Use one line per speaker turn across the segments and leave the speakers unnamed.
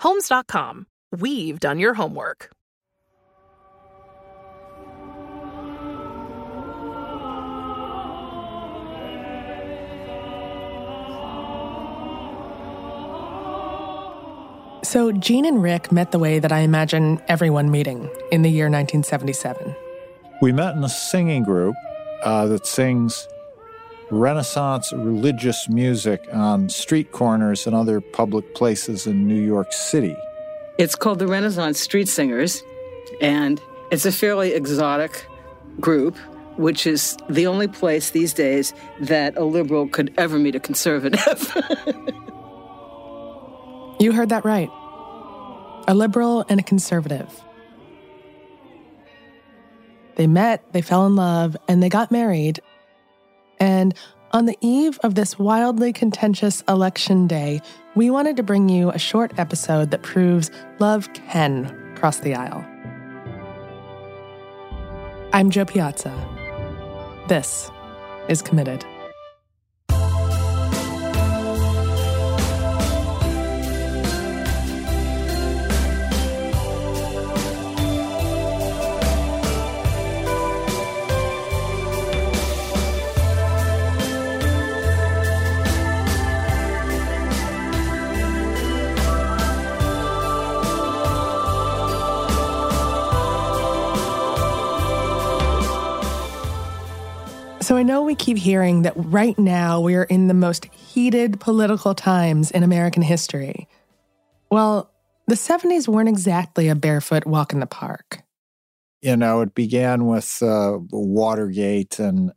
Homes.com. We've done your homework.
So, Jean and Rick met the way that I imagine everyone meeting in the year 1977.
We met in a singing group uh, that sings Renaissance religious music on street corners and other public places in New York City.
It's called the Renaissance Street Singers, and it's a fairly exotic group, which is the only place these days that a liberal could ever meet a conservative.
You heard that right. A liberal and a conservative. They met, they fell in love, and they got married. And on the eve of this wildly contentious election day, we wanted to bring you a short episode that proves love can cross the aisle. I'm Jo Piazza. This is Committed. So I know we keep hearing that right now we are in the most heated political times in American history. Well, the 70s weren't exactly a barefoot walk in the park.
You know, it began with uh, Watergate and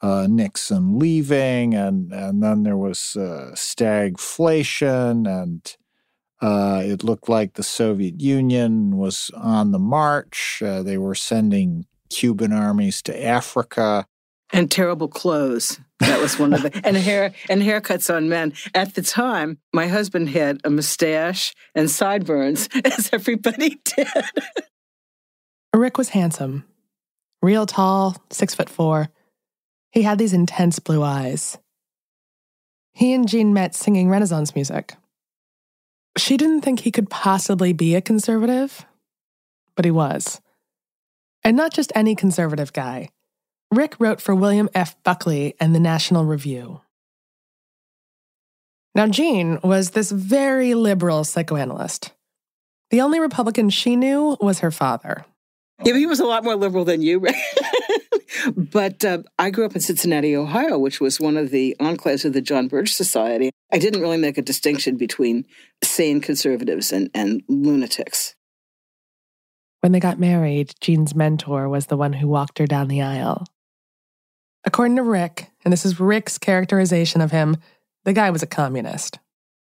uh, Nixon leaving, and, and then there was uh, stagflation, and uh, it looked like the Soviet Union was on the march. Uh, they were sending Cuban armies to Africa.
And terrible clothes. That was one of the and hair and haircuts on men. At the time, my husband had a mustache and sideburns, as everybody did.
Rick was handsome, real tall, six foot four. He had these intense blue eyes. He and Jean met singing Renaissance music. She didn't think he could possibly be a conservative, but he was. And not just any conservative guy. Rick wrote for William F. Buckley and the National Review. Now, Jean was this very liberal psychoanalyst. The only Republican she knew was her father.
Yeah, but he was a lot more liberal than you. but uh, I grew up in Cincinnati, Ohio, which was one of the enclaves of the John Birch Society. I didn't really make a distinction between sane conservatives and, and lunatics.
When they got married, Jean's mentor was the one who walked her down the aisle. According to Rick, and this is Rick's characterization of him, the guy was a communist.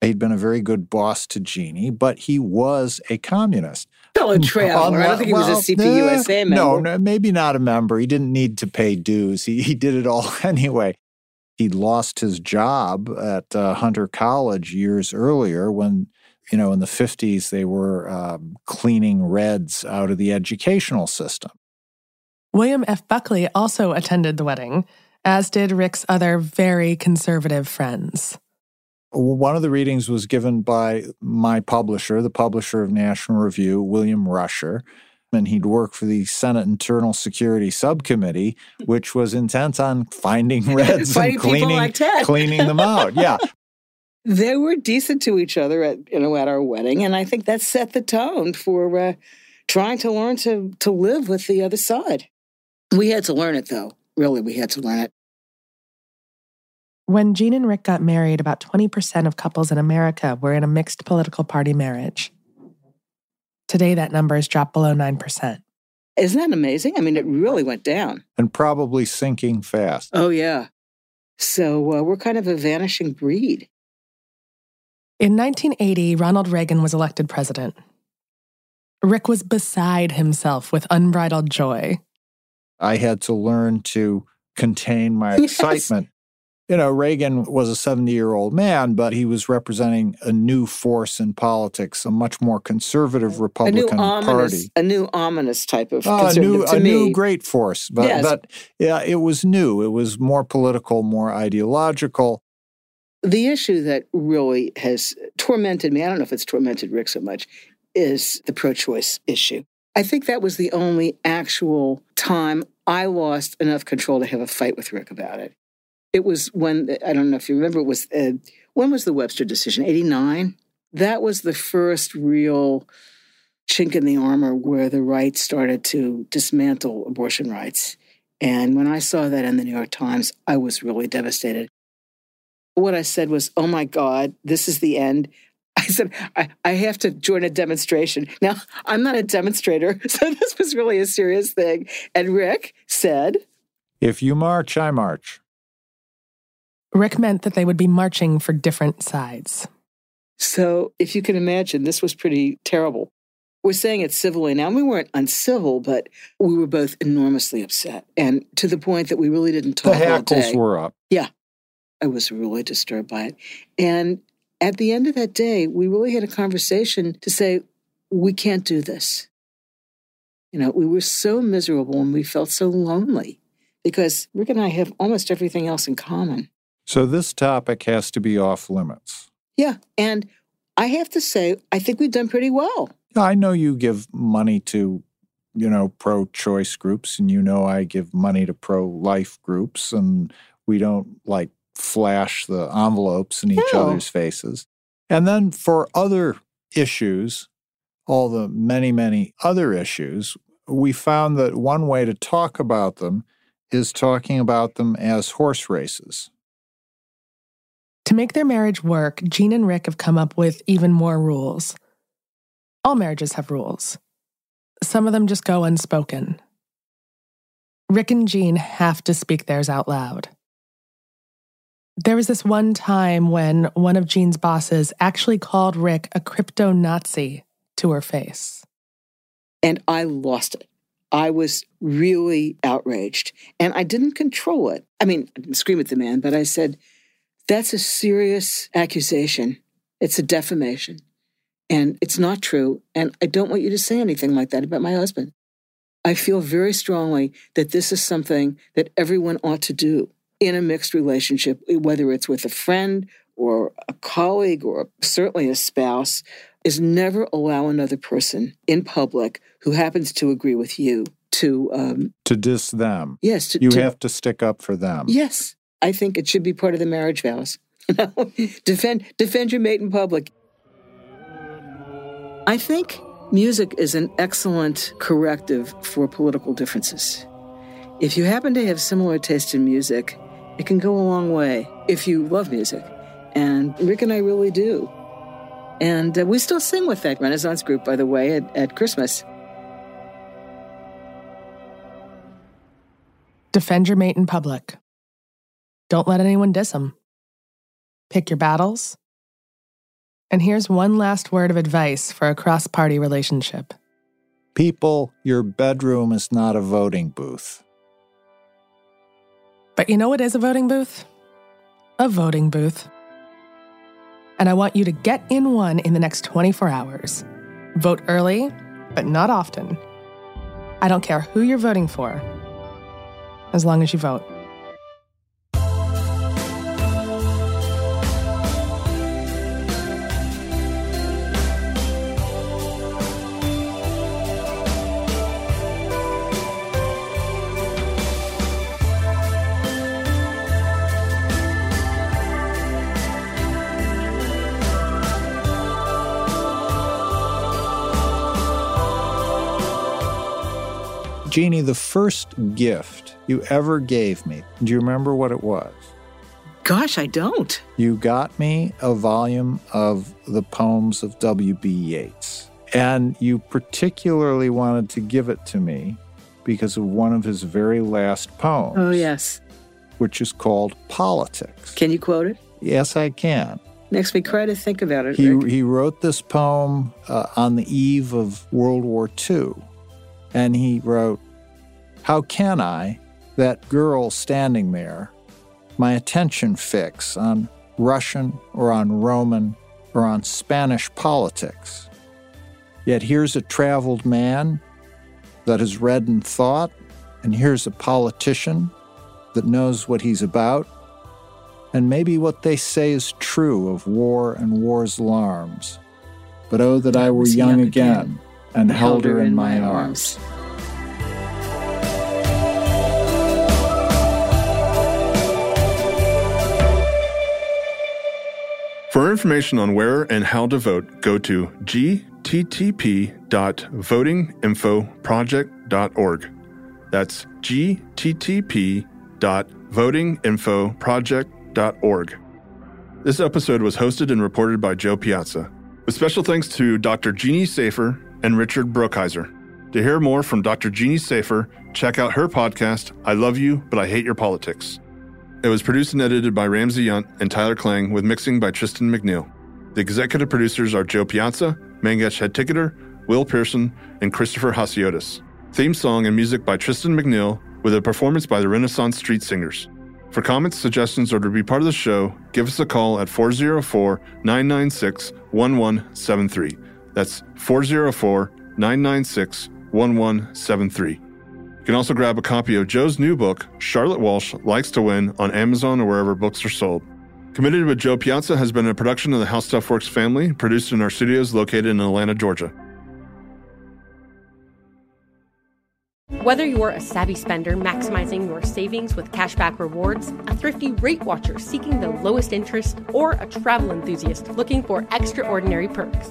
He'd been a very good boss to Jeannie, but he was a communist.
Fellow traveler. I don't think he was a CPUSA member.
No, no, maybe not a member. He didn't need to pay dues. He, he did it all anyway. He lost his job at uh, Hunter College years earlier when, you know, in the 50s, they were um, cleaning Reds out of the educational system.
William F. Buckley also attended the wedding, as did Rick's other very conservative friends.
One of the readings was given by my publisher, the publisher of National Review, William Rusher. And he'd worked for the Senate Internal Security Subcommittee, which was intent on finding Reds and cleaning,
like Ted.
cleaning them out. Yeah.
They were decent to each other at you know at our wedding, and I think that set the tone for uh, trying to learn to to live with the other side. We had to learn it, though. Really, we had to learn it.
When Jean and Rick got married, about 20% of couples in America were in a mixed political party marriage. Today, that number has dropped below 9%.
Isn't that amazing? I mean, it really went down.
And probably sinking fast.
Oh, yeah. So uh, we're kind of a vanishing breed.
In 1980, Ronald Reagan was elected president. Rick was beside himself with unbridled joy.
I had to learn to contain my
Yes.
excitement. You know, Reagan was a 70 year old man, but he was representing a new force in politics, a much more conservative
A new
Republican
ominous,
Party.
a new ominous type of
Oh, a new, a
me.
new great force, but
Yes.
but yeah, it was new. It was more political, more ideological.
the issue that really has tormented me, I don't know if it's tormented Rick so much, is the pro choice issue. I think that was the only actual time I lost enough control to have a fight with Rick about it. It was when, I don't know if you remember, it was, uh, when was the Webster decision? 89? That was the first real chink in the armor where the right started to dismantle abortion rights. And when I saw that in the New York Times, I was really devastated what I said was, oh my God, this is the end. I said, I, I have to join a demonstration. Now, I'm not a demonstrator, so this was really a serious thing. And Rick said,
If you march, I march.
Rick meant that they would be marching for different sides.
so if you can imagine, this was pretty terrible. We're saying it civilly now. And we weren't uncivil, but we were both enormously upset. And to the point that we really didn't
The
talk all
hackles
day.
were up.
Yeah, I was really disturbed by it. And at the end of that day, we really had a conversation to say, we can't do this. You know, we were so miserable and we felt so lonely because Rick and I have almost everything else in common.
So this topic has to be off limits.
Yeah. And I have to say, I think we've done pretty well.
I know you give money to, you know, pro choice groups, and you know I give money to pro life groups, and we don't like flash the envelopes in each
No.
other's faces. And then for other issues, all the many, many other issues, we found that one way to talk about them is talking about them as horse races.
To make their marriage work, Jean and Rick have come up with even more rules. All marriages have rules. Some of them just go unspoken. Rick and Jean have to speak theirs out loud. There was this one time when one of Jean's bosses actually called Rick a crypto Nazi to her face.
And I lost it. I was really outraged and I didn't control it. I mean, I didn't scream at the man, but I said, that's a serious accusation. It's a defamation and it's not true. And I don't want you to say anything like that about my husband. I feel very strongly that this is something that everyone ought to do in a mixed relationship, whether it's with a friend or a colleague or certainly a spouse, is never allow another person in public who happens to agree with you to, um,
To diss them,
yes, to,
you
to-
have to stick up for them.
yes. I think it should be part of the marriage vows. You know, defend defend your mate in public. I think music is an excellent corrective for political differences. If you happen to have similar taste in music, it can go a long way if you love music. And Rick and I really do. And uh, we still sing with that Renaissance group, by the way, at, at Christmas.
Defend your mate in public. Don't let anyone diss him. Pick your battles. And here's one last word of advice for a cross party relationship
People, your bedroom is not a voting booth.
But you know what is a voting booth? A voting booth. And I want you to get in one in the next 24 hours. Vote early, but not often. I don't care who you're voting for, as long as you vote.
Jeannie, the first gift you ever gave me, do you remember what it was?
Gosh, I don't.
You got me a volume of the poems of W.B. Yeats. And you particularly wanted to give it to me because of one of his very last poems.
Oh, yes.
Which is called Politics.
Can you quote it?
Yes, I can.
Makes me cry to think about it.
He,
Rick.
he wrote this poem uh, on the eve of World War II. And he wrote, How can I, that girl standing there, my attention fix on Russian or on Roman or on Spanish politics? Yet here's a traveled man that has read and thought, and here's a politician that knows what he's about. And maybe what they say is true of war and war's alarms. But oh, that I were young,
young
again,
again,
and held her in my arms.
For information on where and how to vote, go to gttp.votinginfoproject.org. That's gttp.votinginfoproject.org. This episode was hosted and reported by Jo Piazza, with special thanks to Dr. Jeannie Safer and Richard Brookhiser. To hear more from Dr. Jeannie Safer, check out her podcast, I Love You, But I Hate Your Politics. It was produced and edited by Ramsey Yount and Tyler Klang, with mixing by Tristan McNeil. The executive producers are Jo Piazza, Mangesh Hattikudur, Will Pearson, and Christopher Hasiotis. Theme song and music by Tristan McNeil, with a performance by the Renaissance Street Singers. For comments, suggestions, or to be part of the show, give us a call at 404 996 1173. That's 404 996 1173. You can also grab a copy of Jo's new book, Charlotte Walsh Likes to Win, on Amazon or wherever books are sold. Committed with Jo Piazza has been a production of the How Stuff Works family, produced in our studios located in Atlanta, Georgia.
Whether you're a savvy spender maximizing your savings with cashback rewards, a thrifty rate watcher seeking the lowest interest, or a travel enthusiast looking for extraordinary perks,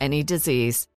any disease.